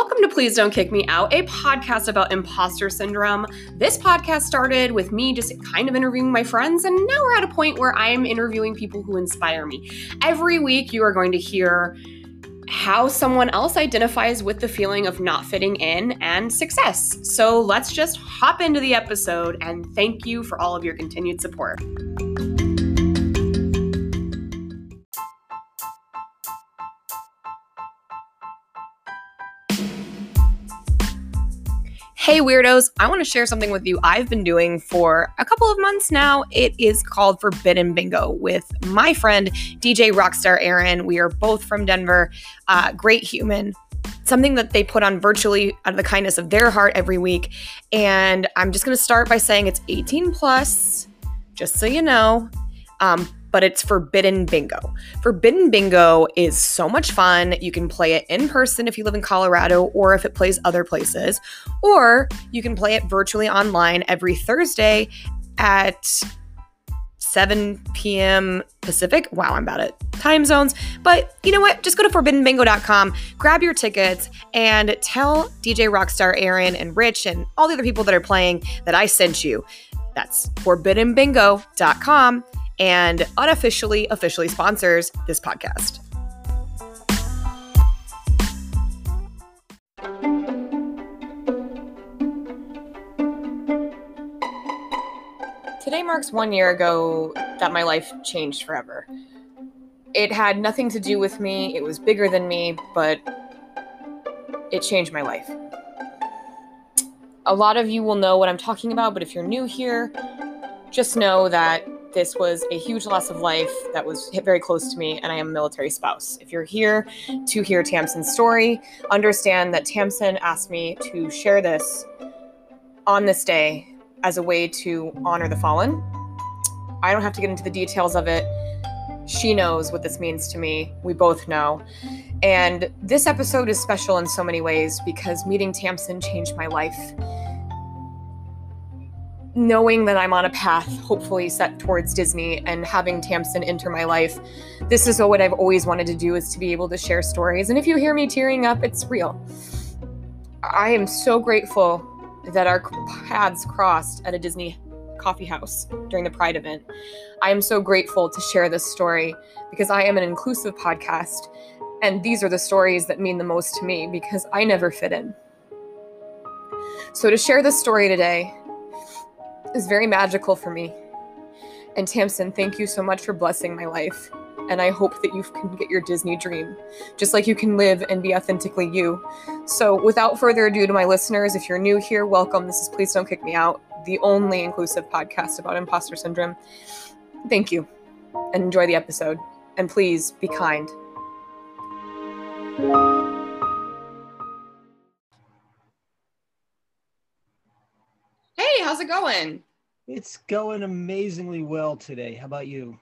Welcome to Please Don't Kick Me Out, a podcast about imposter syndrome. This podcast started with me just kind of interviewing my friends, and now we're at a point where I'm interviewing people who inspire me. Every week, you are going to hear how someone else identifies with the feeling of not fitting in and success. So let's just hop into the episode, and thank you for all of your continued support. Hey, weirdos, I want to share something with you I've been doing for a couple of months now. It is called Forbidden Bingo with my friend, DJ Rockstar Aaron. We are both from Denver, uh, great human. Something that they put on virtually out of the kindness of their heart every week. And I'm just going to start by saying it's 18 plus, just so you know. Um, but it's Forbidden Bingo. Forbidden Bingo is so much fun. You can play it in person if you live in Colorado or if it plays other places, or you can play it virtually online every Thursday at 7 p.m. Pacific. Wow, I'm bad at time zones. But you know what? Just go to forbiddenbingo.com, grab your tickets, and tell DJ Rockstar Aaron and Rich and all the other people that are playing that I sent you. That's forbiddenbingo.com and unofficially officially sponsors this podcast. Today marks one year ago that my life changed forever. It had nothing to do with me, it was bigger than me, but it changed my life. A lot of you will know what I'm talking about, but if you're new here, just know that this was a huge loss of life that was hit very close to me, and I am a military spouse. If you're here to hear Tamsin's story, understand that Tamsin asked me to share this on this day as a way to honor the fallen. I don't have to get into the details of it. She knows what this means to me. We both know. And this episode is special in so many ways because meeting Tamsin changed my life knowing that I'm on a path, hopefully set towards Disney and having Tamsin enter my life, this is what I've always wanted to do is to be able to share stories. And if you hear me tearing up, it's real. I am so grateful that our paths crossed at a Disney coffee house during the Pride event. I am so grateful to share this story because I am an inclusive podcast. And these are the stories that mean the most to me because I never fit in. So, to share this story today, is very magical for me. And Tamsin, thank you so much for blessing my life. And I hope that you can get your Disney dream, just like you can live and be authentically you. So, without further ado, to my listeners, if you're new here, welcome. This is Please Don't Kick Me Out, the only inclusive podcast about imposter syndrome. Thank you and enjoy the episode. And please be kind. How's it going? It's going amazingly well today. How about you?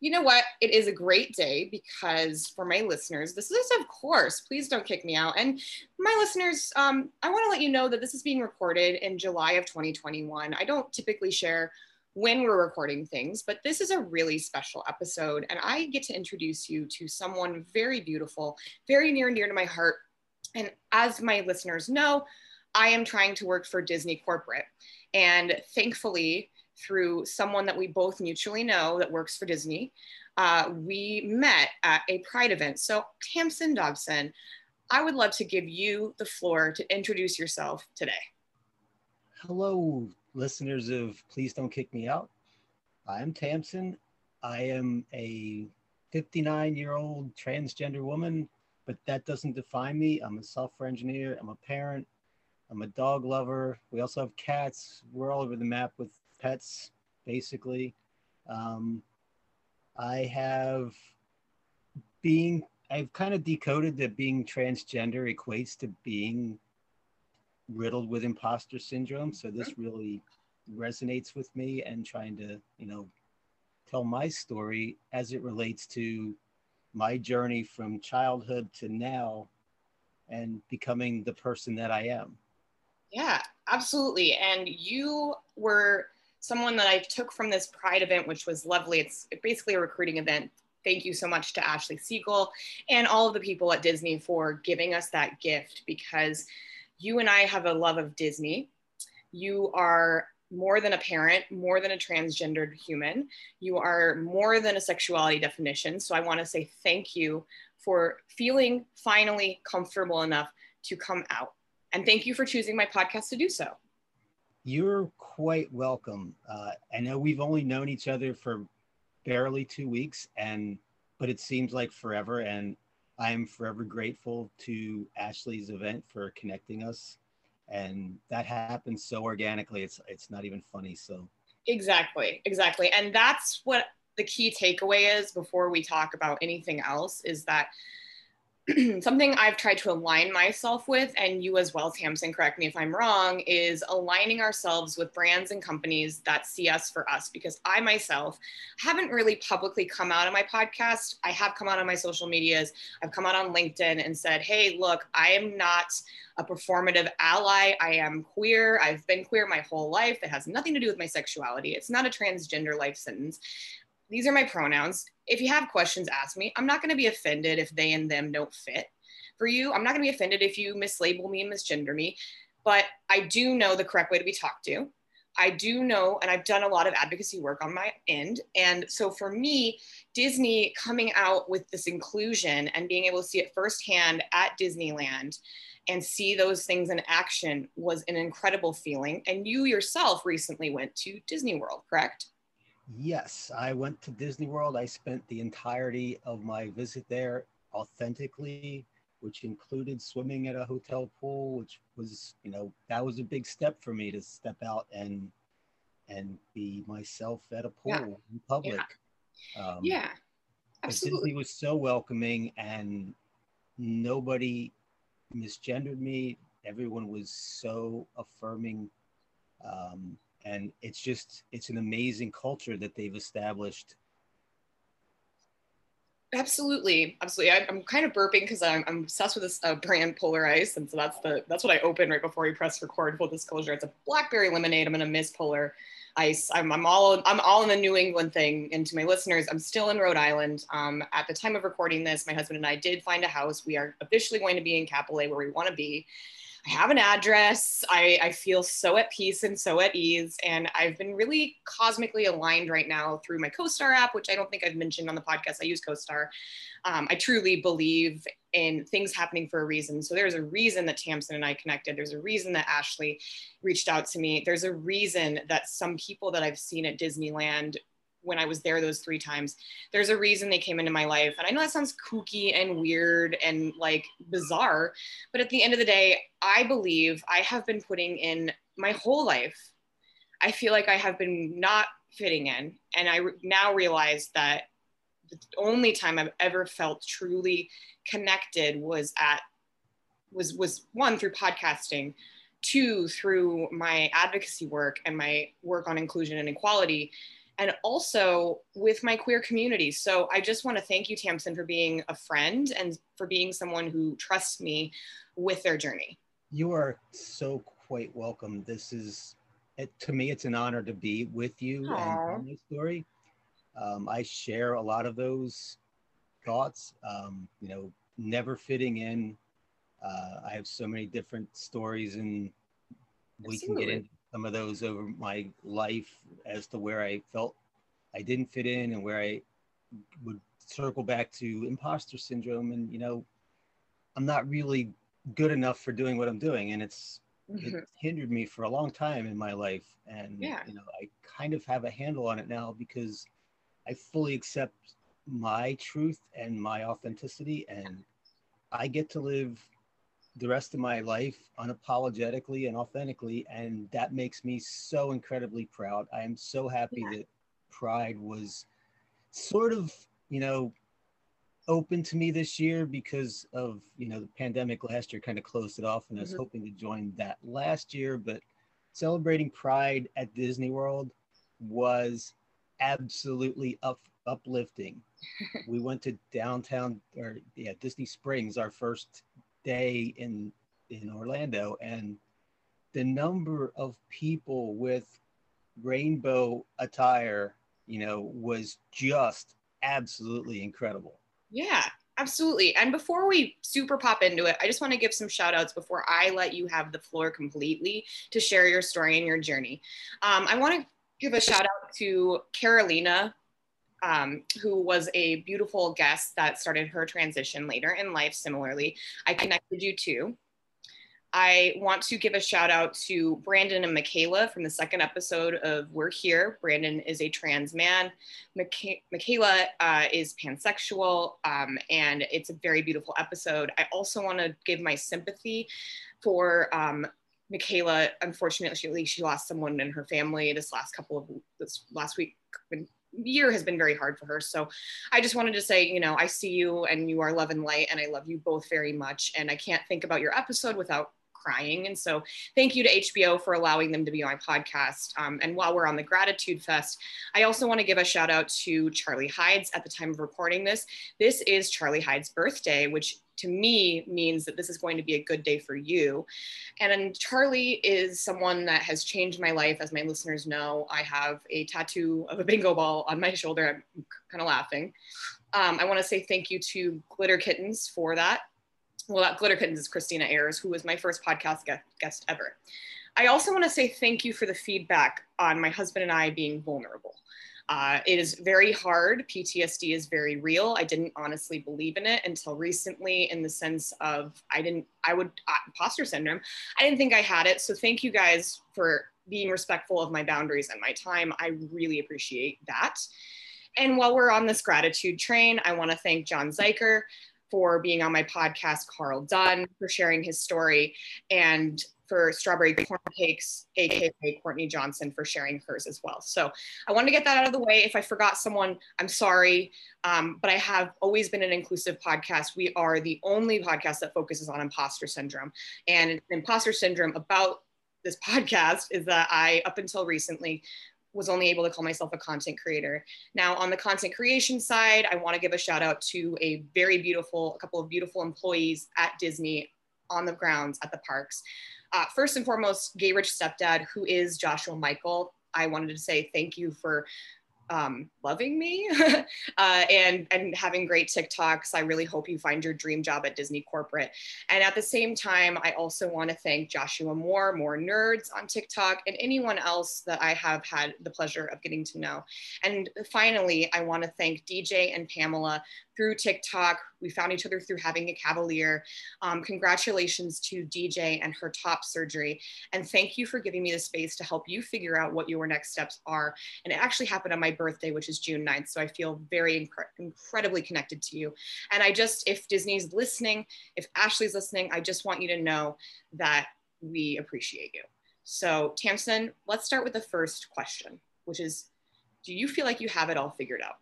You know what? It is a great day because for my listeners, this is, of course, please don't kick me out. And my listeners, um, I want to let you know that this is being recorded in July of 2021. I don't typically share when we're recording things, but this is a really special episode. And I get to introduce you to someone very beautiful, very near and dear to my heart. And as my listeners know, I am trying to work for Disney Corporate. And thankfully, through someone that we both mutually know that works for Disney, uh, we met at a Pride event. So, Tamsin Dobson, I would love to give you the floor to introduce yourself today. Hello, listeners of Please Don't Kick Me Out. I'm Tamsin. I am a 59 year old transgender woman, but that doesn't define me. I'm a software engineer, I'm a parent, I'm a dog lover. We also have cats. We're all over the map with pets, basically. Um, I have being, I've kind of decoded that being transgender equates to being riddled with imposter syndrome. So this really resonates with me and trying to, you know, tell my story as it relates to my journey from childhood to now and becoming the person that I am. Yeah, absolutely. And you were someone that I took from this Pride event, which was lovely. It's basically a recruiting event thank you so much to Ashley Siegel and all of the people at Disney for giving us that gift because you and I have a love of Disney. You are more than a parent, more than a transgendered human. You are more than a sexuality definition. So I want to say thank you for feeling finally comfortable enough to come out. And thank you for choosing my podcast to do so. You're quite welcome. Uh, I know we've only known each other for barely two weeks, and but it seems like forever. And I am forever grateful to Ashley's event for connecting us, and that happened so organically. It's it's not even funny. So exactly, exactly, and that's what the key takeaway is before we talk about anything else is that something I've tried to align myself with, and you as well, Tamsin, correct me if I'm wrong, is aligning ourselves with brands and companies that see us for us. Because I myself haven't really publicly come out on my podcast. I have come out on my social medias. I've come out on LinkedIn and said, hey, look, I am not a performative ally. I am queer. I've been queer my whole life. It has nothing to do with my sexuality. It's not a transgender life sentence these are my pronouns. If you have questions, ask me. I'm not going to be offended if they and them don't fit for you. I'm not going to be offended if you mislabel me and misgender me, but I do know the correct way to be talked to. I do know, and I've done a lot of advocacy work on my end. And so for me, Disney coming out with this inclusion and being able to see it firsthand at Disneyland and see those things in action was an incredible feeling. And you yourself recently went to Disney World, correct? Yes, I went to Disney World. I spent the entirety of my visit there authentically, which included swimming at a hotel pool, which was, you know, that was a big step for me to step out and and be myself at a pool yeah. in public. Yeah. Um, yeah. Absolutely. Disney was so welcoming and nobody misgendered me. Everyone was so affirming. Um, and it's just it's an amazing culture that they've established. Absolutely. Absolutely. I, am kind of burping because I'm, I'm, obsessed with this uh, brand polar ice and so that's the that's what i opened right before we press record full disclosure. It's a blackberry lemonade. I'm gonna miss polar ice. I'm, I'm all i'm all in the new england thing. And to my listeners i'm still in rhode island. Um, at the time of recording this my husband and i did find a house. We are officially going to be in capilé where we want to be I have an address. I, I feel so at peace and so at ease. And I've been really cosmically aligned right now through my CoStar app, which I don't think I've mentioned on the podcast. I use CoStar. Um, I truly believe in things happening for a reason. So there's a reason that Tamsin and I connected. There's a reason that Ashley reached out to me. There's a reason that some people that I've seen at Disneyland when I was there those three times. There's a reason they came into my life. And I know that sounds kooky and weird and like bizarre, but at the end of the day, I believe I have been putting in my whole life. I feel like I have been not fitting in. And I re- now realize that the only time I've ever felt truly connected was at was was one through podcasting two through my advocacy work and my work on inclusion and equality and also with my queer community. So I just want to thank you, Tamsin, for being a friend and for being someone who trusts me with their journey. You are so quite welcome. This is, it, to me, it's an honor to be with you Aww. and my story. Um, I share a lot of those thoughts, um, you know, never fitting in. Uh, I have so many different stories and we Absolutely. can get into some of those over my life as to where I felt I didn't fit in and where I would circle back to imposter syndrome. And, you know, I'm not really good enough for doing what I'm doing. And it's, mm-hmm. it hindered me for a long time in my life. And, yeah. you know, I kind of have a handle on it now because I fully accept my truth and my authenticity. And I get to live the rest of my life unapologetically and authentically and that makes me so incredibly proud i am so happy yeah. that pride was sort of you know open to me this year because of you know the pandemic last year kind of closed it off and i was mm-hmm. hoping to join that last year but celebrating pride at disney world was absolutely up, uplifting we went to downtown or yeah disney springs our first day in in Orlando, and the number of people with rainbow attire, you know, was just absolutely incredible. Yeah, absolutely. And before we super pop into it, I just want to give some shout outs before I let you have the floor completely to share your story and your journey. Um, I want to give a shout out to Carolina um, who was a beautiful guest that started her transition later in life. Similarly, I connected you to. I want to give a shout out to Brandon and Michaela from the second episode of We're Here. Brandon is a trans man. Michaela uh, is pansexual, um, and it's a very beautiful episode. I also want to give my sympathy for um, Michaela. Unfortunately, she lost someone in her family this last couple of this last week year has been very hard for her. So I just wanted to say, you know, I see you and you are love and light, and I love you both very much. And I can't think about your episode without crying. And so thank you to HBO for allowing them to be on my podcast. Um, and while we're on the Gratitude Fest, I also want to give a shout out to Charlie Hides at the time of recording this. This is Charlie Hides' birthday, which to me means that this is going to be a good day for you. And Charlie is someone that has changed my life. As my listeners know, I have a tattoo of a bingo ball on my shoulder. I'm kind of laughing. Um, I want to say thank you to Glitter Kittens for that well, that Glitter Kittens is Christina Ayers, who was my first podcast guest ever. I also want to say thank you for the feedback on my husband and I being vulnerable. Uh, it is very hard. PTSD is very real. I didn't honestly believe in it until recently, in the sense of I didn't, I would, uh, imposter syndrome. I didn't think I had it. So thank you guys for being respectful of my boundaries and my time. I really appreciate that. And while we're on this gratitude train, I want to thank John Zeiker for being on my podcast, Carl Dunn for sharing his story, and for Strawberry Corn Cakes, aka Courtney Johnson, for sharing hers as well. So I wanted to get that out of the way. If I forgot someone, I'm sorry. Um, but I have always been an inclusive podcast. We are the only podcast that focuses on imposter syndrome. And imposter syndrome about this podcast is that I, up until recently, was only able to call myself a content creator. Now, on the content creation side, I want to give a shout out to a very beautiful, a couple of beautiful employees at Disney on the grounds at the parks. Uh, first and foremost, Gay Rich Stepdad, who is Joshua Michael. I wanted to say thank you for um, loving me uh, and and having great TikToks. I really hope you find your dream job at Disney corporate. And at the same time, I also want to thank Joshua Moore, more nerds on TikTok, and anyone else that I have had the pleasure of getting to know. And finally, I want to thank DJ and Pamela through TikTok. We found each other through having a Cavalier. Um, congratulations to DJ and her top surgery. And thank you for giving me the space to help you figure out what your next steps are. And it actually happened on my birthday, which is June 9th. So I feel very incre- incredibly connected to you. And I just, if Disney's listening, if Ashley's listening, I just want you to know that we appreciate you. So, Tamsin, let's start with the first question, which is Do you feel like you have it all figured out?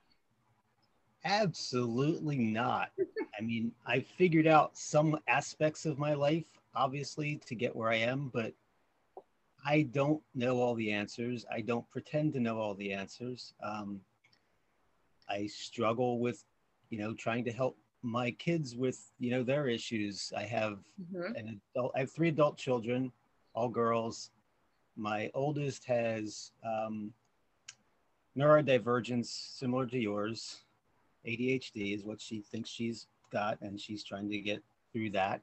Absolutely not. I mean, I figured out some aspects of my life, obviously, to get where I am, but I don't know all the answers. I don't pretend to know all the answers. Um, I struggle with, you know, trying to help my kids with, you know, their issues. I have mm-hmm. an adult, I have three adult children, all girls. My oldest has um, neurodivergence similar to yours. ADHD is what she thinks she's got, and she's trying to get through that.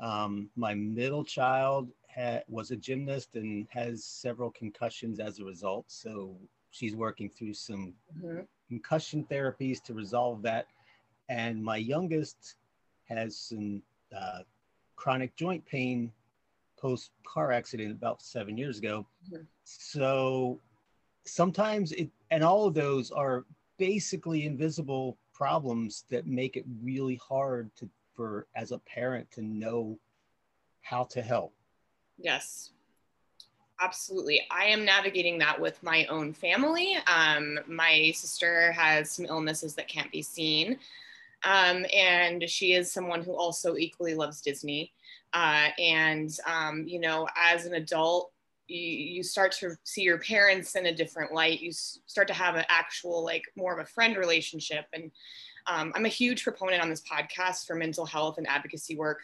Um, my middle child ha- was a gymnast and has several concussions as a result. So she's working through some mm-hmm. concussion therapies to resolve that. And my youngest has some uh, chronic joint pain post car accident about seven years ago. Mm-hmm. So sometimes it, and all of those are basically invisible problems that make it really hard to for as a parent to know how to help. Yes. Absolutely. I am navigating that with my own family. Um, my sister has some illnesses that can't be seen. Um, and she is someone who also equally loves disney. Uh, and um, you know as an adult you, start to see your parents in a different light. You start to have an actual like more of a friend relationship. And um, i'm a huge proponent on this podcast for mental health and advocacy work.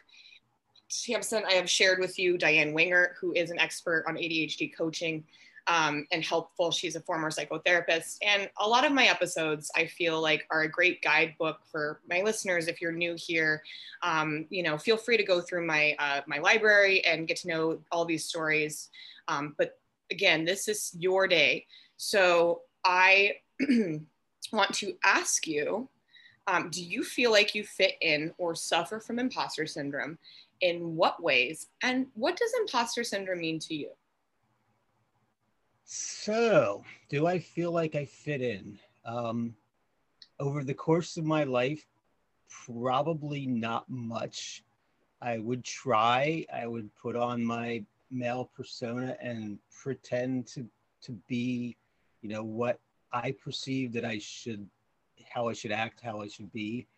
Tamsin, I have shared with you Diane Winger, who is an expert on ADHD coaching. Um, and helpful. She's a former psychotherapist. And a lot of my episodes, I feel like, are a great guidebook for my listeners. If you're new here, um, you know, feel free to go through my, uh, my library and get to know all these stories. Um, but again, this is your day. So I want to ask you um, do you feel like you fit in or suffer from imposter syndrome? In what ways? And what does imposter syndrome mean to you? So, do I feel like I fit in? Um, over the course of my life, probably not much. I would try, I would put on my male persona and pretend to to be, you know, what I perceive that I should, how I should act, how I should be.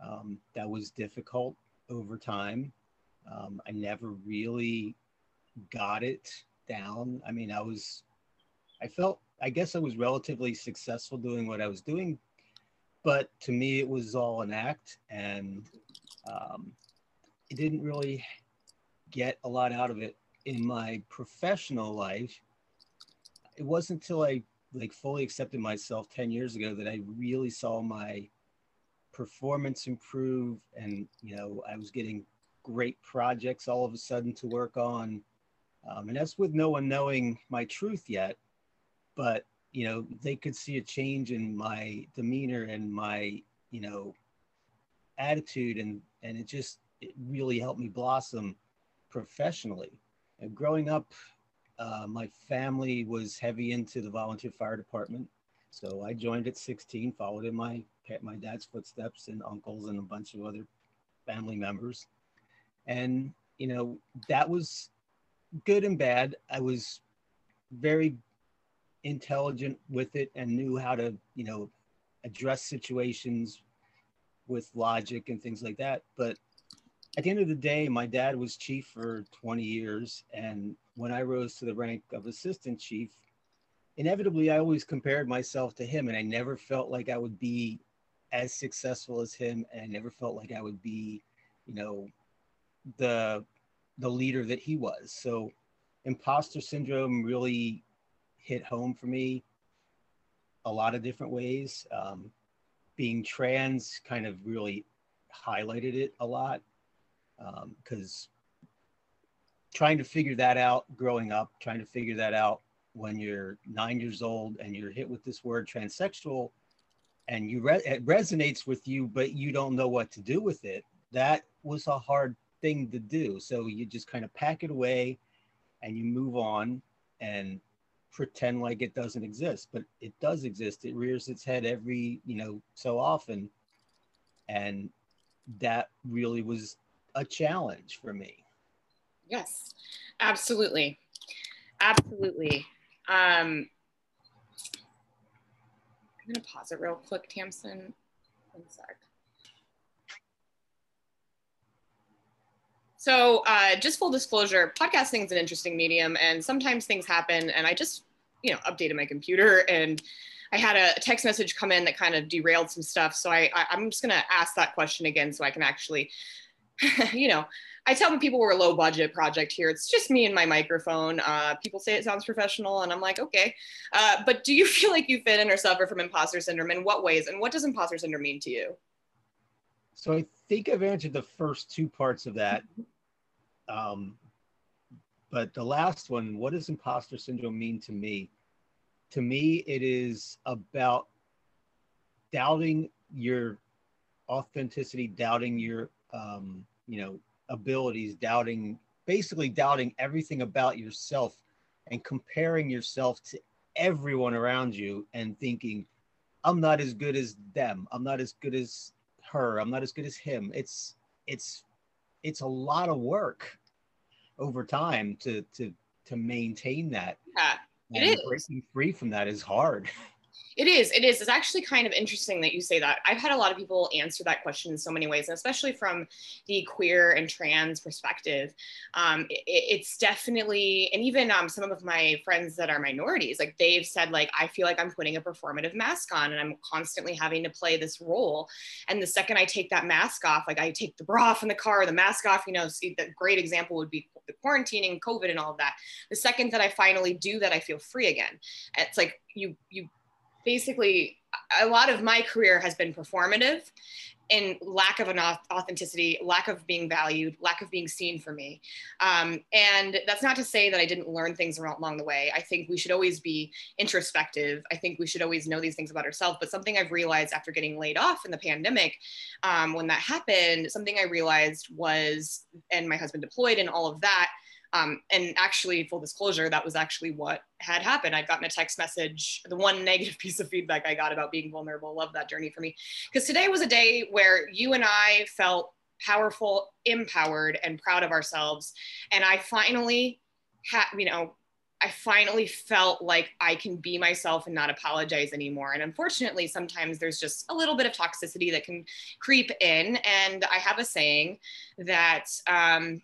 Um, that was difficult over time. Um, I never really got it down. I mean, I was I felt, I guess I was relatively successful doing what I was doing, but to me, it was all an act and um, it didn't really get a lot out of it in my professional life. It wasn't until I like fully accepted myself 10 years ago that I really saw my performance improve and you know I was getting great projects all of a sudden to work on um, and that's with no one knowing my truth yet but you know they could see a change in my demeanor and my you know attitude and and it just it really helped me blossom professionally. And growing up uh, my family was heavy into the volunteer fire department. So i joined at 16 followed in my my dad's footsteps and uncles and a bunch of other family members. And you know that was good and bad. I was very intelligent with it and knew how to, you know, address situations with logic and things like that. But at the end of the day, my dad was chief for 20 years. And when I rose to the rank of assistant chief, inevitably I always compared myself to him. And I never felt like I would be as successful as him. And I never felt like I would be, you know, the the leader that he was. So imposter syndrome really hit home for me a lot of different ways. Um, being trans kind of really highlighted it a lot because um, trying to figure that out growing up, trying to figure that out when you're nine years old and you're hit with this word transsexual and you re- it resonates with you, but you don't know what to do with it. That was a hard thing to do. So you just kind of pack it away and you move on and pretend like it doesn't exist, but it does exist. It rears its head every, you know, so often. And that really was a challenge for me. Yes, absolutely. Absolutely. Um, I'm going to pause it real quick, Tamsin. One sec. So, uh, just full disclosure, podcasting is an interesting medium, and sometimes things happen, and I just you know, updated my computer and I had a text message come in that kind of derailed some stuff. So I, I am just gonna ask that question again so I can actually, you know, I tell people we're a low budget project here. It's just me and my microphone. Uh, people say it sounds professional, and I'm like, okay. Uh, but do you feel like you fit in or suffer from imposter syndrome? In what ways? And what does imposter syndrome mean to you? So I think I've answered the first two parts of that. Um, but the last one, what does imposter syndrome mean to me? To me, it is about doubting your authenticity, doubting your, um, you know, abilities, doubting, basically doubting everything about yourself and comparing yourself to everyone around you and thinking, I'm not as good as them. I'm not as good as her. I'm not as good as him. It's, it's, it's a lot of work over time to to to maintain that. Yeah, and breaking free from that is hard. It is. It is. It's actually kind of interesting that you say that. I've had a lot of people answer that question in so many ways, and especially from the queer and trans perspective. Um, it, it's definitely, and even um, some of my friends that are minorities, like they've said, like I feel like I'm putting a performative mask on, and I'm constantly having to play this role. And the second I take that mask off, like I take the bra off in the car, the mask off, you know, see, the great example would be the quarantining, COVID, and all of that. The second that I finally do that, I feel free again. It's like you you basically a lot of my career has been performative and lack of an authenticity, lack of being valued, lack of being seen for me. Um, and that's not to say that I didn't learn things along the way. I think we should always be introspective. I think we should always know these things about ourselves. But something I've realized after getting laid off in the pandemic, um, when that happened, something I realized was, and my husband deployed and all of that, um, and actually, full disclosure, that was actually what had happened. I'd gotten a text message, the one negative piece of feedback I got about being vulnerable. Love that journey for me. Because today was a day where you and I felt powerful, empowered, and proud of ourselves. And I finally had, you know, I finally felt like I can be myself and not apologize anymore. And unfortunately, sometimes there's just a little bit of toxicity that can creep in. And I have a saying that, um,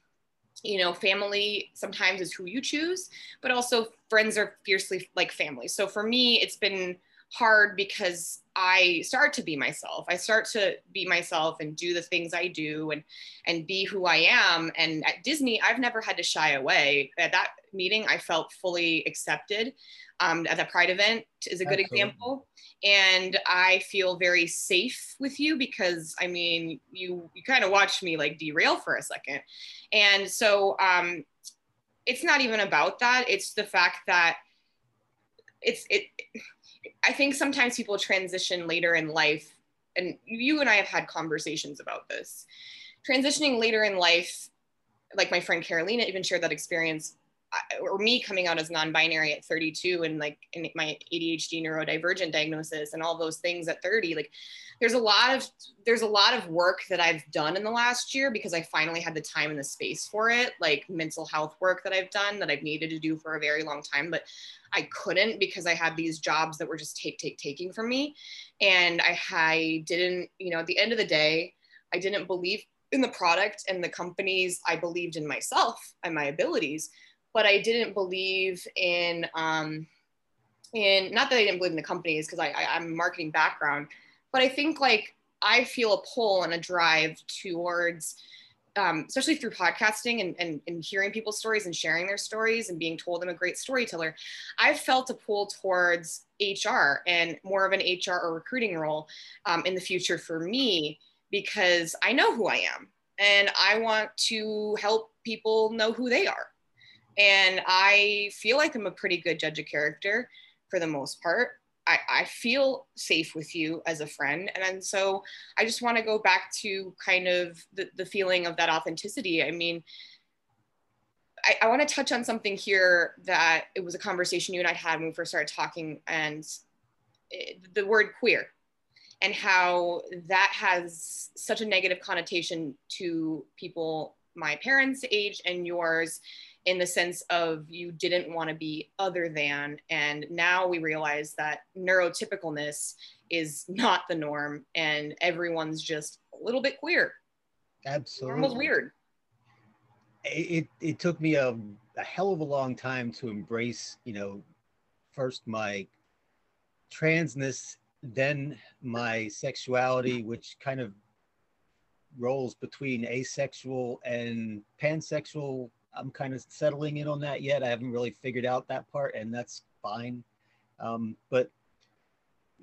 you know family sometimes is who you choose but also friends are fiercely like family. So for me it's been hard because i start to be myself. I start to be myself and do the things i do and and be who i am. And at disney i've never had to shy away. At that meeting i felt fully accepted um, at the pride event is a good Absolutely. example. And i feel very safe with you because i mean you you kind of watched me like derail for a second. And so um, it's not even about that. It's the fact that it's it i think sometimes people transition later in life and you and i have had conversations about this. Transitioning later in life like my friend carolina even shared that experience or me coming out as non-binary at 32 and like in my ADHD neurodivergent diagnosis and all those things at 30 like there's a lot of there's a lot of work that I've done in the last year because I finally had the time and the space for it like mental health work that I've done that I've needed to do for a very long time but I couldn't because I had these jobs that were just take take taking from me. And I, I didn't you know at the end of the day I didn't believe in the product and the companies I believed in myself and my abilities but I didn't believe in um, in not that I didn't believe in the companies because I, I I'm marketing background, but I think like I feel a pull and a drive towards um, especially through podcasting and, and, and, hearing people's stories and sharing their stories and being told I'm a great storyteller, I've felt a pull towards HR and more of an HR or recruiting role um, in the future for me because I know who I am and I want to help people know who they are. And I feel like I'm a pretty good judge of character for the most part. I, I feel safe with you as a friend. And, and so I just want to go back to kind of the, the feeling of that authenticity. I mean, I, I want to touch on something here that it was a conversation you and I had when we first started talking, and it, the word queer and how that has such a negative connotation to people my parents' age and yours in the sense of you didn't want to be other than. And now we realize that neurotypicalness is not the norm and everyone's just a little bit queer. Absolutely. Almost weird. It, it took me a, a hell of a long time to embrace, you know, first my transness, then my sexuality, which kind of rolls between asexual and pansexual I'm kind of settling in on that yet. I haven't really figured out that part, and that's fine. Um, but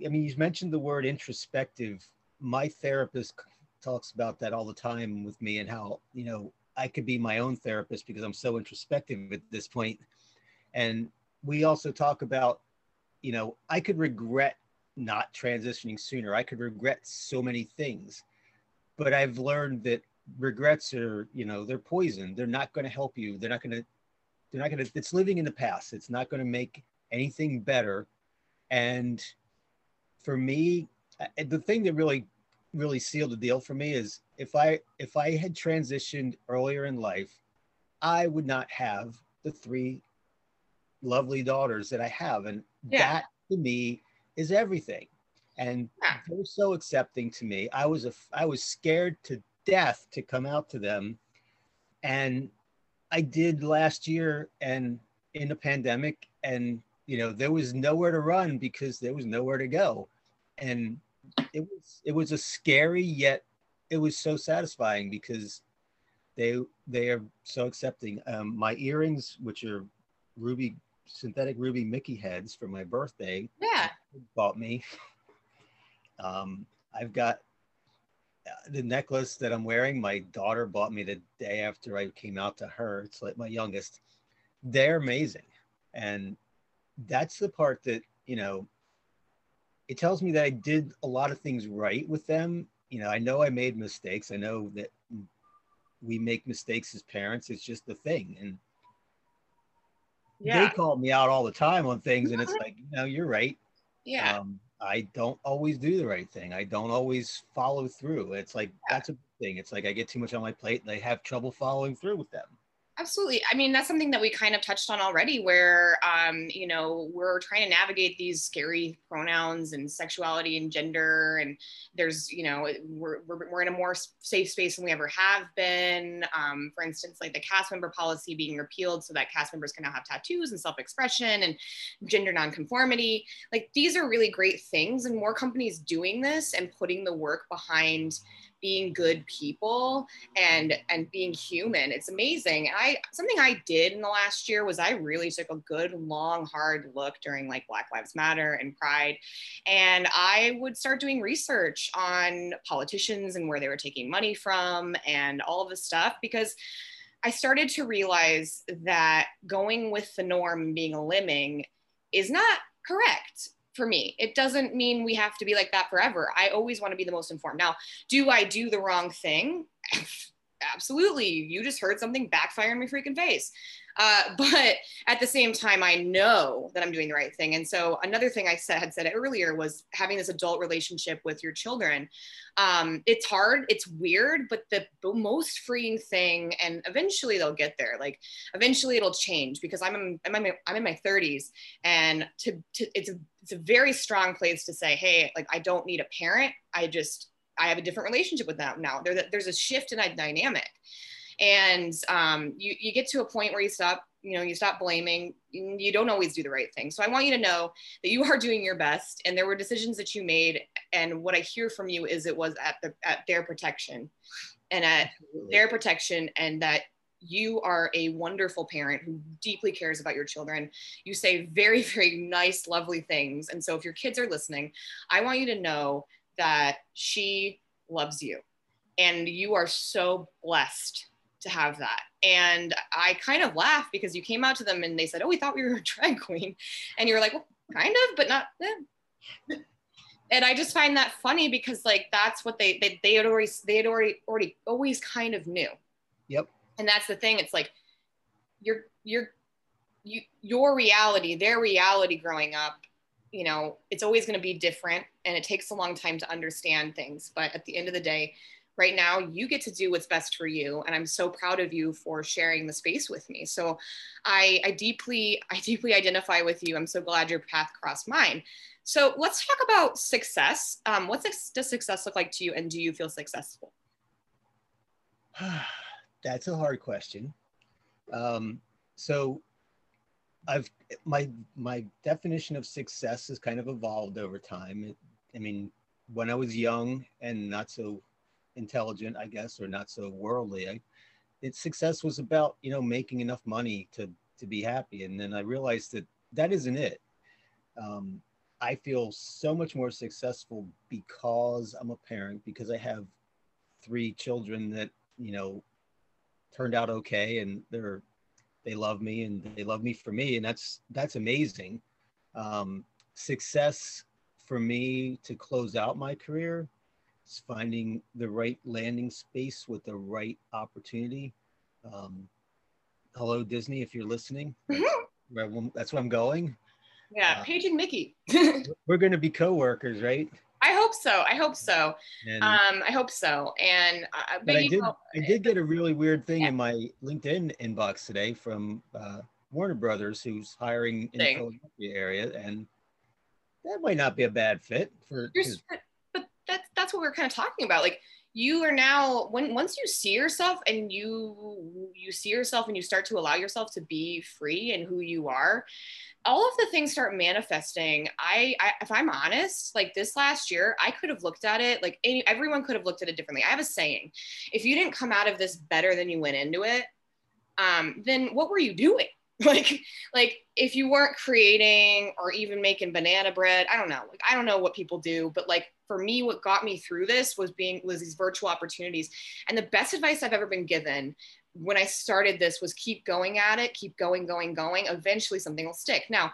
I mean, you mentioned the word introspective. My therapist talks about that all the time with me, and how you know I could be my own therapist because I'm so introspective at this point. And we also talk about, you know, I could regret not transitioning sooner. I could regret so many things, but I've learned that regrets are you know they're poison they're not going to help you they're not going to they're not going to it's living in the past it's not going to make anything better and for me the thing that really really sealed the deal for me is if i if i had transitioned earlier in life i would not have the three lovely daughters that i have and yeah. that to me is everything. And Yeah. they're so accepting to me. I was a I was scared to death to come out to them. And I did last year and in the pandemic and you know there was nowhere to run because there was nowhere to go. And it was it was a scary yet it was so satisfying because they they are so accepting. Um, my earrings, which are ruby synthetic ruby Mickey heads for my birthday, Yeah. bought me. Um, I've got the necklace that I'm wearing. My daughter bought me the day after I came out to her. It's like my youngest. They're amazing, and that's the part that you know. It tells me that I did a lot of things right with them. You know, I know I made mistakes. I know that we make mistakes as parents. It's just the thing, and Yeah. they call me out all the time on things, and it's like, no, you're right. Yeah. Um, I don't always do the right thing. I don't always follow through. It's like that's a thing. It's like I get too much on my plate and I have trouble following through with them. Absolutely. I mean, that's something that we kind of touched on already, where, um, you know, we're trying to navigate these scary pronouns and sexuality and gender. And there's, you know, we're, we're, in a more safe space than we ever have been. Um, for instance, like the cast member policy being repealed so that cast members can now have tattoos and self expression and gender nonconformity. Like, these are really great things. And more companies doing this and putting the work behind being good people and and being human. It's amazing. And i something i did in the last year was i really took a good long hard look during like black lives matter and pride. And i would start doing research on politicians and where they were taking money from and all of this stuff because i started to realize that going with the norm and being a lemming is not correct for me. It doesn't mean we have to be like that forever. I always want to be the most informed. Now, do I do the wrong thing? Absolutely. You just heard something backfire in my freaking face. Uh, but at the same time, I know that I'm doing the right thing. And so another thing I said, had said earlier was having this adult relationship with your children. Um, it's hard, it's weird, but the, most freeing thing, and eventually they'll get there. Like eventually it'll change because I'm in, I'm in, I'm in my 30s, and to, to it's a it's a very strong place to say, hey, like I don't need a parent. I just I have a different relationship with them now. There, there's a shift in a dynamic and um, you, you get to a point where you stop you know you stop blaming you don't always do the right thing so i want you to know that you are doing your best and there were decisions that you made and what i hear from you is it was at the at their protection and at Absolutely. their protection and that you are a wonderful parent who deeply cares about your children. You say very, very nice, lovely things. And so, if your kids are listening, I want you to know that she loves you. And you are so blessed to have that. And I kind of laughed because you came out to them and they said, Oh, we thought we were a drag queen. And you were like, Well, kind of, but not. eh." And I just find that funny because like that's what they they, they had already they had already already always kind of knew Yep. and that's the thing it's like your your you your reality their reality growing up you know it's always going to be different and it takes a long time to understand things but at the end of the day right now you get to do what's best for you and i'm so proud of you for sharing the space with me. So i i deeply i deeply identify with you. I'm so glad your path crossed mine. So let's talk about success. Um, what does success look like to you and do you feel successful? That's a hard question. Um, so I've my my definition of success has kind of evolved over time. I mean, when I was young and not so intelligent, I guess, or not so worldly, I, it success was about you know making enough money to to be happy. And then I realized that that isn't it. Um, I feel so much more successful because I'm a parent, because I have three children that you know turned out okay and they're they love me and they love me for me and that's that's amazing um, success for me to close out my career is finding the right landing space with the right opportunity um, hello disney if you're listening that's where, I'm- that's where i'm going yeah Uh, paige and mickey we're going to be co-workers right I hope so. I hope so. and Um, I hope so. And uh, But but I did, know, I did get a really weird thing Yeah. in my LinkedIn inbox today from uh, Warner Brothers, who's hiring in the Philadelphia area, and that might not be a bad fit for. His... That's that's what we're kind of talking about. Like you are now when once you see yourself and you you see yourself and you start to allow yourself to be free and who you are all of the things start manifesting. I, I, if i'm honest like this last year i could have looked at it like any, everyone could have looked at it differently. I have a saying if you didn't come out of this better than you went into it um, then what were you doing? Like like if you weren't creating or even making banana bread i don't know. Like i don't know what people do but like for me what got me through this was being was these virtual opportunities. And the best advice i've ever been given when i started this was keep going at it keep going going going. Eventually something will stick. Now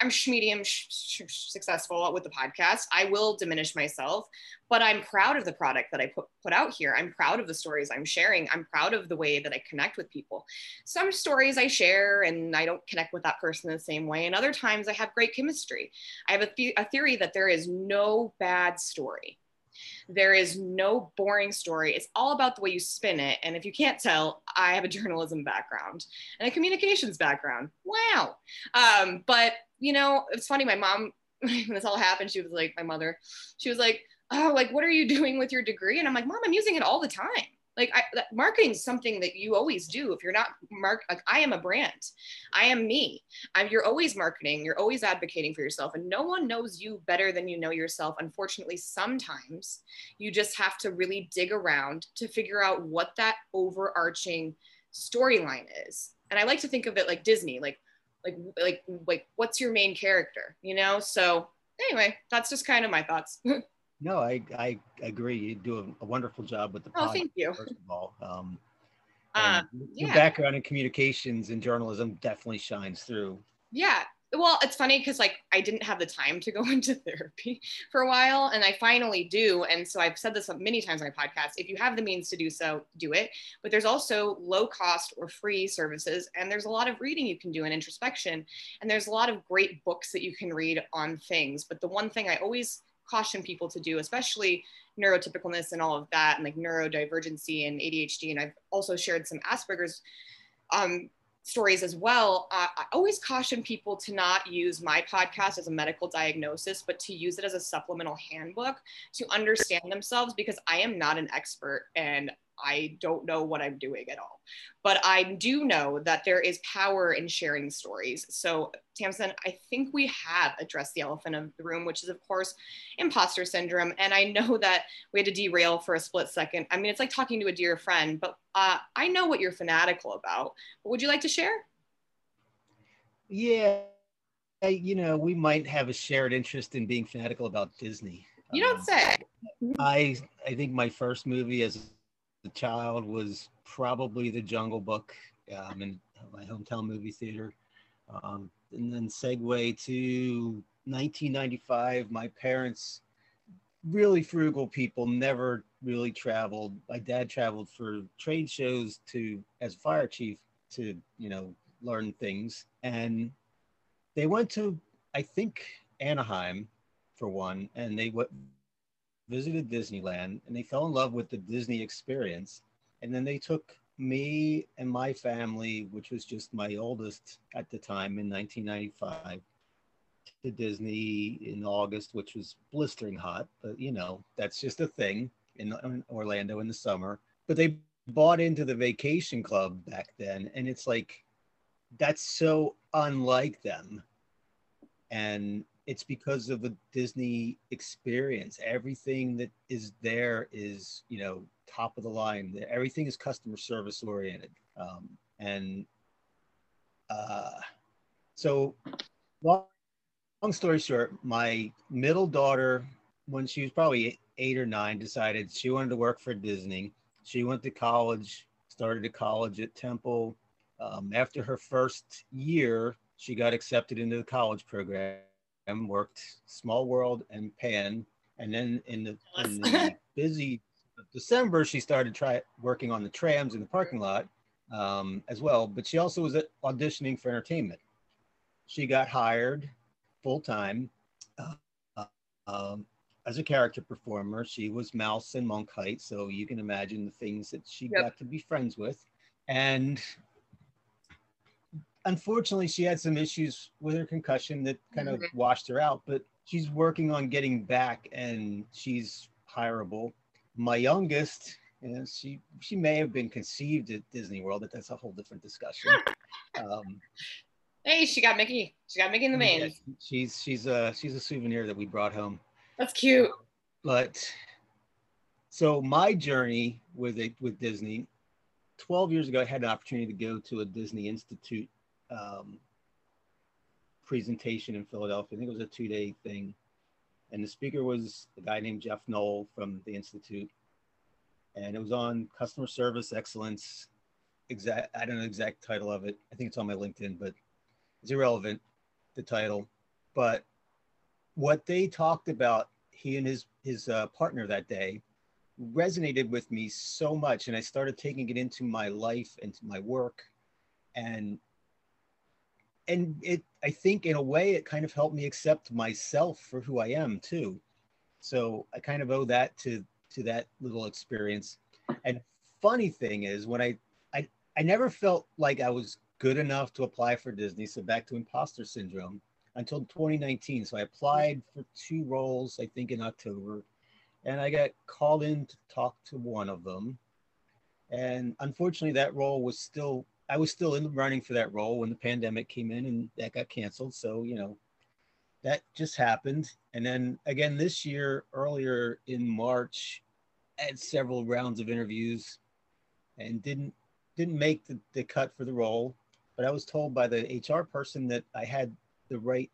I'm medium successful with the podcast. I will diminish myself, but I'm proud of the product that I put, put out here. I'm proud of the stories I'm sharing. I'm proud of the way that I connect with people. Some stories I share and I don't connect with that person the same way. And other times I have great chemistry. I have a, th- a theory that there is no bad story. There is no boring story. It's all about the way you spin it. And if you can't tell, I have a journalism background and a communications background. Wow. Um, but you know, it's funny. My mom, when this all happened, she was like, my mother, she was like, oh, like, what are you doing with your degree? And I'm like, mom, I'm using it all the time. Like I, marketing is something that you always do. If you're not mark, like I am a brand, I am me. I'm, you're always marketing. You're always advocating for yourself, and no one knows you better than you know yourself. Unfortunately, sometimes you just have to really dig around to figure out what that overarching storyline is. And I like to think of it like Disney, like like like like what's your main character you know so anyway that's just kind of my thoughts no i i agree. You do a, wonderful job with the oh thank you. first of all um uh, yeah. your background in communications and journalism definitely shines through. Yeah. Well it's funny because like i didn't have the time to go into therapy for a while and i finally do and so i've said this many times on my podcast if you have the means to do so do it. But there's also low cost or free services and there's a lot of reading you can do in introspection and there's a lot of great books that you can read on things. But the one thing i always caution people to do especially neurotypicalness and all of that and like neurodivergency and adhd and i've also shared some asperger's um, stories as well, uh, I always caution people to not use my podcast as a medical diagnosis, but to use it as a supplemental handbook to understand themselves because I am not an expert and I don't know what I'm doing at all. But I do know that there is power in sharing stories. So, Tamsin, I think we have addressed the elephant of the room, which is, of course, imposter syndrome. And I know that we had to derail for a split second. I mean, it's like talking to a dear friend, but uh, I know what you're fanatical about. But would you like to share? Yeah. You know, we might have a shared interest in being fanatical about Disney. You don't um, say. I I think my first movie as the child was probably The Jungle Book um, in my hometown movie theater. Um, and then segue to 1995. My parents, really frugal people, never really traveled. My dad traveled for trade shows to as fire chief to you know learn things, and they went to I think Anaheim for one, and they went visited Disneyland and they fell in love with the Disney experience. And then they took me and my family, which was just my oldest at the time in 1995, to Disney in August, which was blistering hot. But you know, that's just a thing in, in Orlando in the summer. But they bought into the vacation club back then. And it's like, that's so unlike them. And it's because of the Disney experience. Everything that is there is, you know, top of the line. Everything is customer service oriented. Um, and uh, so, long, long story short, my middle daughter, when she was probably eight or nine, decided she wanted to work for Disney. She went to college, started a college at Temple. Um, after her first year, she got accepted into the college program worked Small World and Pan, and then in the, in the busy December she started try working on the trams in the parking lot um, as well. But she also was auditioning for entertainment. She got hired full time uh, um, as a character performer. She was Mouse in Monk Heights, so you can imagine the things that she yep. got to be friends with. And unfortunately, she had some issues with her concussion that kind of mm-hmm. washed her out. But she's working on getting back, and she's hireable. My youngest, you know, she she may have been conceived at Disney World, but that's a whole different discussion. um, hey, she got Mickey. She got Mickey in the main. Yeah, she's she's a she's a souvenir that we brought home. That's cute. But so my journey with it with Disney, 12 years ago, I had an opportunity to go to a Disney Institute um, presentation in Philadelphia. I think it was a two-day thing, and the speaker was a guy named Jeff Noel from the Institute, and it was on customer service excellence. Exact, I don't know the exact title of it. I think it's on my LinkedIn, but it's irrelevant, the title. But what they talked about, he and his his uh, partner that day resonated with me so much and i started taking it into my life and my work and and it i think in a way it kind of helped me accept myself for who i am too. So i kind of owe that to to that little experience. And funny thing is when i i, I never felt like i was good enough to apply for disney so back to imposter syndrome until 2019 so i applied for two roles i think in october and I got called in to talk to one of them. And unfortunately, that role was still, I was still in the running for that role when the pandemic came in and that got canceled. So, you know, that just happened. And then again, this year, earlier in March, I had several rounds of interviews and didn't didn't make the, the cut for the role. But I was told by the HR person that I had the right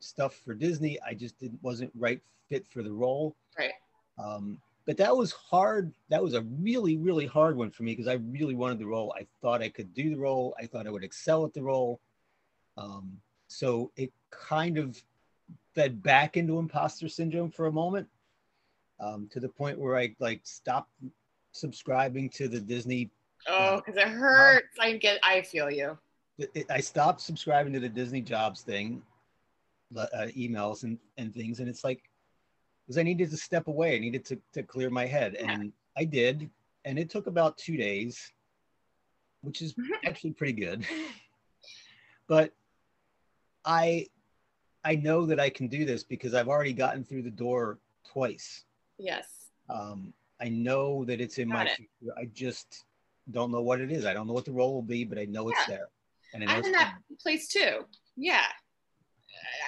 stuff for Disney. I just didn't wasn't right fit for the role. Right. Um, but that was hard. That was a really, really hard one for me because I really wanted the role. I thought I could do the role. I thought I would excel at the role. Um, so it kind of fed back into imposter syndrome for a moment, um, to the point where I like stopped subscribing to the Disney. Oh, because it hurts. Uh, I get. I feel you. It, it, I stopped subscribing to the Disney Jobs thing, uh, emails and and things, and it's like because I needed to step away. I needed to, to clear my head. And. I did. And it took about two days, which is actually pretty good. but I I know that I can do this because I've already gotten through the door twice. Yes. Um, I know that it's in Got my it. future. I just don't know what it is. I don't know what the role will be, but I know yeah. it's there. And I'm in that place too. Yeah.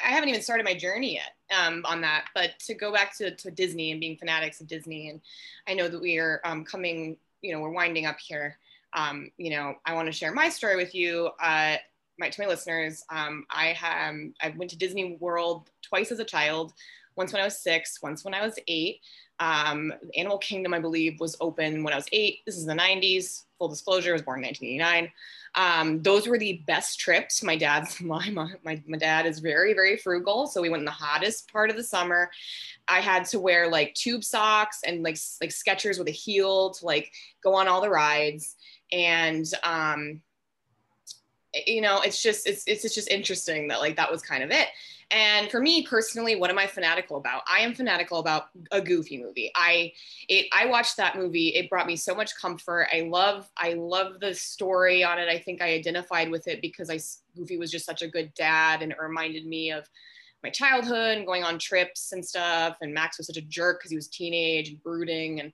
I haven't even started my journey yet um, on that. But to go back to, to Disney and being fanatics of Disney, and I know that we are um, coming, you know, we're winding up here. Um, you know, I want to share my story with you. Uh, my, to my listeners, um, I have I went to Disney World twice as a child. Once when I was six, once when I was eight. Um, Animal Kingdom, I believe, was open when I was eight. This is the 90s. Full disclosure, I was born in 1989. Um, those were the best trips. My dad's my, my my dad is very very frugal, so we went in the hottest part of the summer. I had to wear like tube socks and like like Skechers with a heel to like go on all the rides, and um, you know, it's just it's it's just interesting that like that was kind of it. And for me personally, what am I fanatical about? I am fanatical about a goofy movie. I it I watched that movie. It brought me so much comfort. I love I love the story on it. I think I identified with it because I Goofy was just such a good dad and it reminded me of my childhood and going on trips and stuff. And Max was such a jerk because he was teenage and brooding and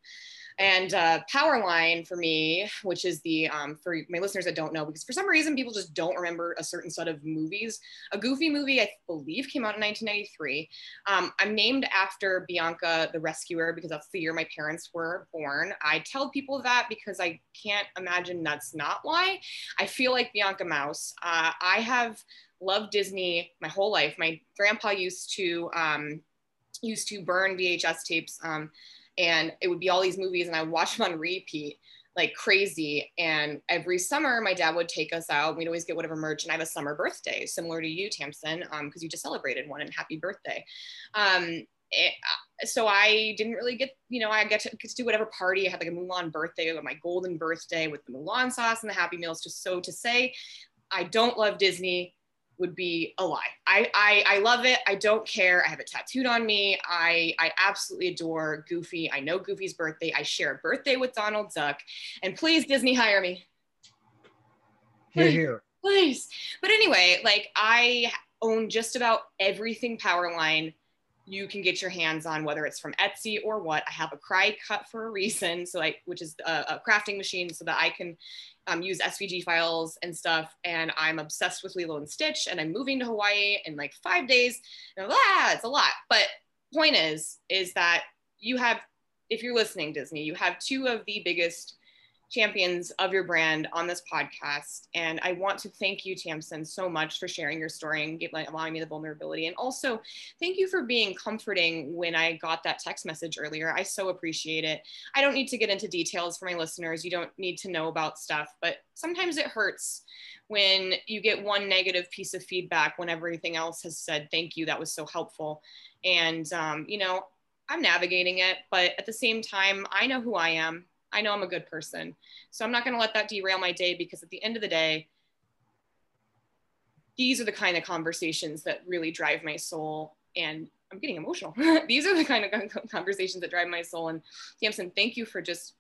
and uh, Powerline for me, which is the, um, for my listeners that don't know, because for some reason people just don't remember a certain set of movies. A Goofy movie, I believe, came out in 1993. Um, I'm named after Bianca the Rescuer because that's the year my parents were born. I tell people that because I can't imagine that's not why. I feel like Bianca Mouse. Uh, I have loved Disney my whole life. My grandpa used to, um, used to burn VHS tapes. Um, and it would be all these movies and I watch them on repeat like crazy. And every summer, my dad would take us out. We'd always get whatever merch. And I have a summer birthday, similar to you, Tamsin, because um, you just celebrated one and happy birthday. Um, it, uh, so I didn't really get, you know, I get to, get to do whatever party. I had like a Mulan birthday, my golden birthday with the Mulan sauce and the Happy Meals. Just so to say, I don't love Disney would be a lie. I, I, I love it. I don't care. I have it tattooed on me. I, I absolutely adore Goofy. I know Goofy's birthday. I share a birthday with Donald Duck. And please, Disney, hire me. Please, here. Please. But anyway, like I own just about everything Powerline you can get your hands on whether it's from Etsy or what. I have a Cricut for a reason, so I which is a, a crafting machine so that I can um, use SVG files and stuff. And I'm obsessed with Lilo and Stitch, and I'm moving to Hawaii in like five days. And ah, it's a lot. But point is, is that you have, if you're listening, Disney, you have two of the biggest champions of your brand on this podcast. And I want to thank you, Tamsen, so much for sharing your story and like, allowing me the vulnerability. And also, thank you for being comforting when I got that text message earlier. I so appreciate it. I don't need to get into details for my listeners. You don't need to know about stuff, but sometimes it hurts when you get one negative piece of feedback when everything else has said, thank you, that was so helpful. And, um, you know, I'm navigating it, but at the same time, I know who I am. I know I'm a good person. So I'm not going to let that derail my day because at the end of the day, these are the kind of conversations that really drive my soul. And I'm getting emotional. these are the kind of conversations that drive my soul. And Tamsen, thank you for just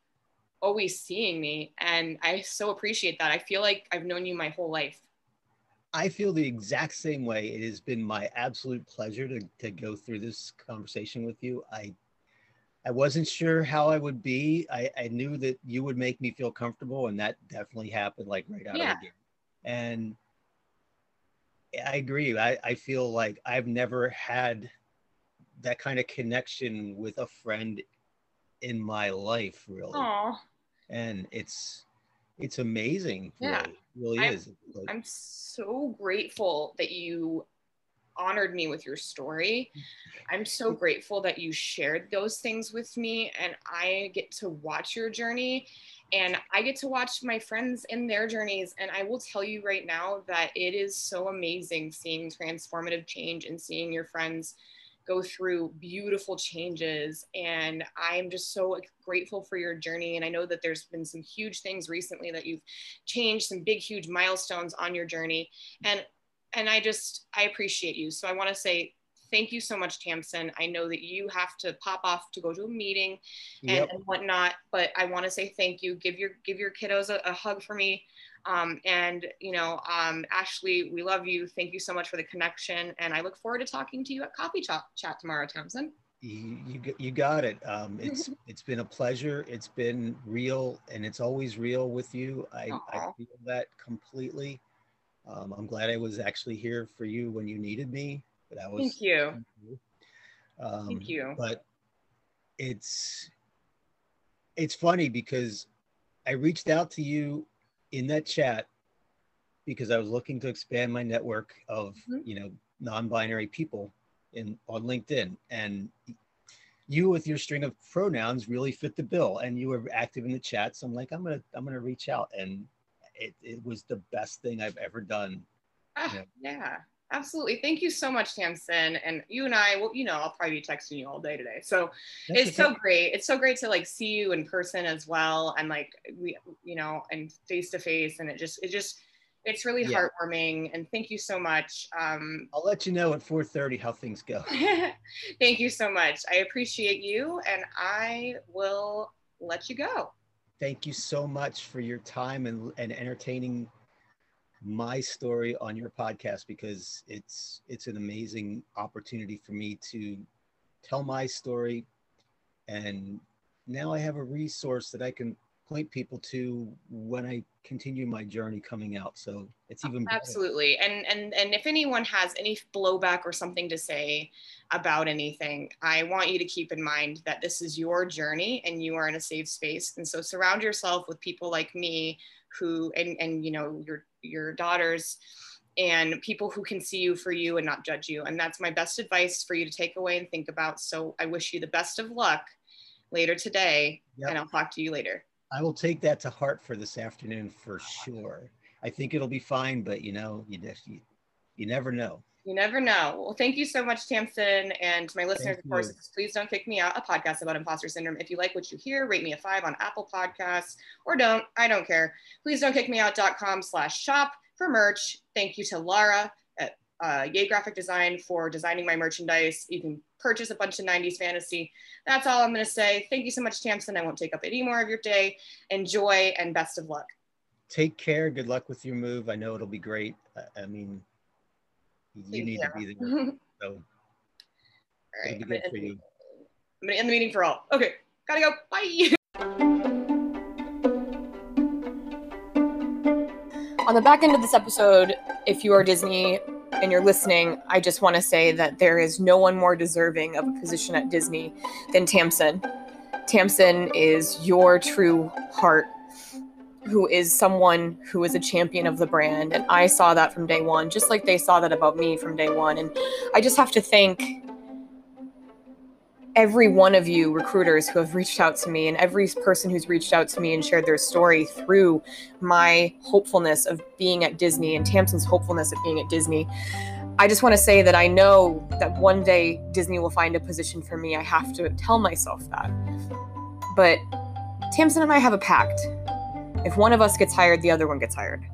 always seeing me. And I so appreciate that. I feel like I've known you my whole life. I feel the exact same way. It has been my absolute pleasure to, to go through this conversation with you. I I wasn't sure how I would be. I, I knew that you would make me feel comfortable, and that definitely happened like right out yeah. of the gate. And I agree. I, I feel like I've never had that kind of connection with a friend in my life, really. Aww. And it's it's amazing. Yeah, really, really I'm, is. Like, I'm so grateful that you honored me with your story. I'm so grateful that you shared those things with me and I get to watch your journey and I get to watch my friends in their journeys. And I will tell you right now that it is so amazing seeing transformative change and seeing your friends go through beautiful changes. And I'm just so grateful for your journey. And I know that there's been some huge things recently that you've changed, some big, huge milestones on your journey. And and I just I appreciate you. So I want to say thank you so much, Tamsen. I know that you have to pop off to go to a meeting and, yep. and whatnot, but I want to say thank you. Give your give your kiddos a, a hug for me. Um, and you know, um, Ashley, we love you. Thank you so much for the connection, and I look forward to talking to you at coffee chat, chat tomorrow, Tamsen. You, you, you got it. Um, it's it's been a pleasure. It's been real, and it's always real with you. I, I feel that completely. Um, I'm glad I was actually here for you when you needed me. But I was. Thank you. Um, Thank you. But it's it's funny because I reached out to you in that chat because I was looking to expand my network of mm-hmm. you know non-binary people in on LinkedIn and you with your string of pronouns really fit the bill and you were active in the chat so I'm like I'm gonna I'm gonna reach out and it, it was the best thing I've ever done. Ah, know? Yeah, absolutely. Thank you so much, Tamsen. And you and I, well, you know, I'll probably be texting you all day today. So That's it's so great. It's so great to like see you in person as well. And like we, you know, and face to face. And it just, it just, it's really yeah. heartwarming. And thank you so much. Um, I'll let you know at 4.30 how things go. thank you so much. I appreciate you and I will let you go thank you so much for your time and, and entertaining my story on your podcast because it's it's an amazing opportunity for me to tell my story. And now I have a resource that I can point people to when I continue my journey coming out. So it's even absolutely. Better. And and and if anyone has any blowback or something to say about anything, I want you to keep in mind that this is your journey and you are in a safe space. And so surround yourself with people like me who and and you know your your daughters and people who can see you for you and not judge you. And that's my best advice for you to take away and think about. So I wish you the best of luck later today yep. and I'll talk to you later. I will take that to heart for this afternoon for sure. I think it'll be fine, but you know, you just you, you never know. You never know. Well, thank you so much, Tamsen, and to my listeners, thank of course, you. please don't kick me out. A podcast about imposter syndrome. If you like what you hear, rate me a five on Apple Podcasts, or don't. I don't care. Please don't kick me out.com slash shop for merch. Thank you to Lara uh, Yay Graphic Design for designing my merchandise. You can purchase a bunch of 90s fantasy. That's all I'm going to say. Thank you so much, Tamsen. I won't take up any more of your day. Enjoy and best of luck. Take care. Good luck with your move. I know it'll be great. I mean, you need you. to be there. So. All right. I'm gonna, good for end, you. I'm gonna end the meeting for all. Okay. Gotta go. Bye. On the back end of this episode, if you are Disney and you're listening, I just want to say that there is no one more deserving of a position at Disney than Tamsin. Tamsin is your true heart, who is someone who is a champion of the brand. And I saw that from day one, just like they saw that about me from day one. And I just have to thank every one of you recruiters who have reached out to me and every person who's reached out to me and shared their story through my hopefulness of being at Disney and Tamsin's hopefulness of being at Disney. I just want to say that I know that one day Disney will find a position for me. I have to tell myself that. But Tamsin and I have a pact. If one of us gets hired, the other one gets hired.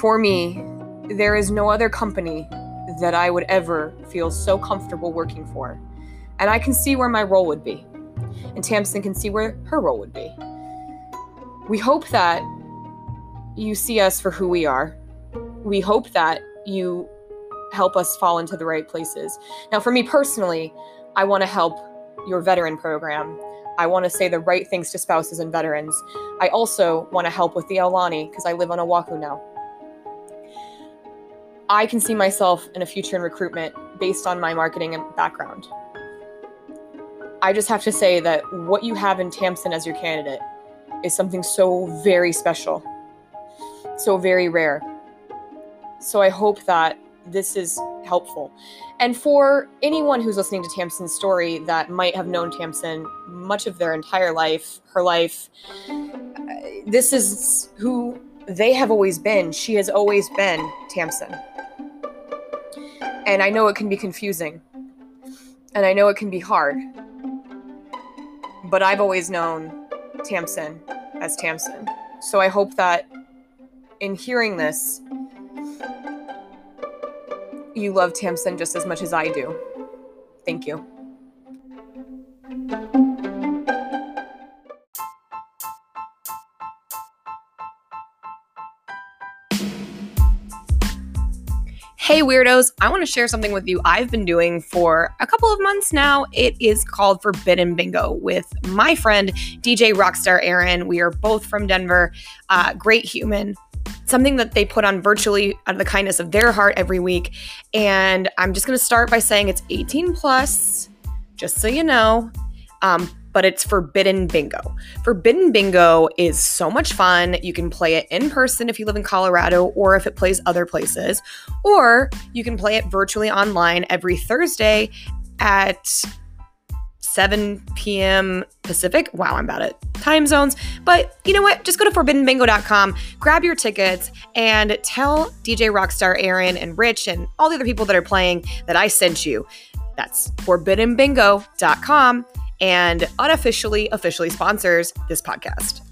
For me, there is no other company that I would ever feel so comfortable working for. And I can see where my role would be. And Tamsin can see where her role would be. We hope that you see us for who we are. We hope that you help us fall into the right places. Now, for me personally, I want to help your veteran program. I want to say the right things to spouses and veterans. I also want to help with the Aulani because I live on Oahu now. I can see myself in a future in recruitment based on my marketing and background. I just have to say that what you have in Tamsin as your candidate is something so very special, so very rare. So I hope that this is helpful. And for anyone who's listening to Tamsin's story that might have known Tamsin much of their entire life, her life, this is who they have always been. She has always been Tamsin. And I know it can be confusing. And I know it can be hard. But I've always known Tamsin as Tamsin. So I hope that in hearing this, you love Tamsin just as much as I do. Thank you. Hey, weirdos, I want to share something with you I've been doing for a couple of months now. It is called Forbidden Bingo with my friend, DJ Rockstar Aaron. We are both from Denver, uh, great human. Something that they put on virtually out of the kindness of their heart every week. And I'm just going to start by saying it's 18 plus, just so you know. Um, but it's Forbidden Bingo. Forbidden Bingo is so much fun. You can play it in person if you live in Colorado or if it plays other places, or you can play it virtually online every Thursday at 7 p.m. Pacific. Wow, I'm bad at time zones. But you know what? Just go to forbiddenbingo.com, grab your tickets, and tell DJ Rockstar Aaron and Rich and all the other people that are playing that I sent you. That's forbiddenbingo.com and unofficially officially sponsors this podcast.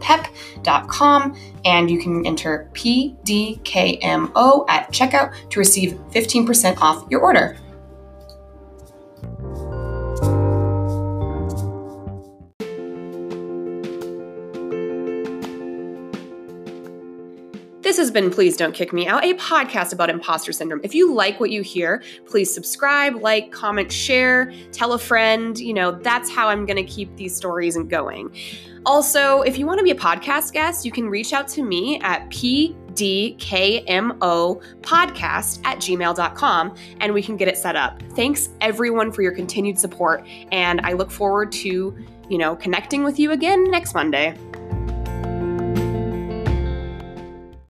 pep.com and you can enter PDKMO at checkout to receive 15% off your order. This has been Please Don't Kick Me Out, a podcast about imposter syndrome. If you like what you hear, please subscribe, like, comment, share, tell a friend. You know, that's how I'm going to keep these stories going. Also, if you want to be a podcast guest, you can reach out to me at pdkmo podcast at gmail.com and we can get it set up. Thanks everyone for your continued support, and I look forward to, you know, connecting with you again next Monday.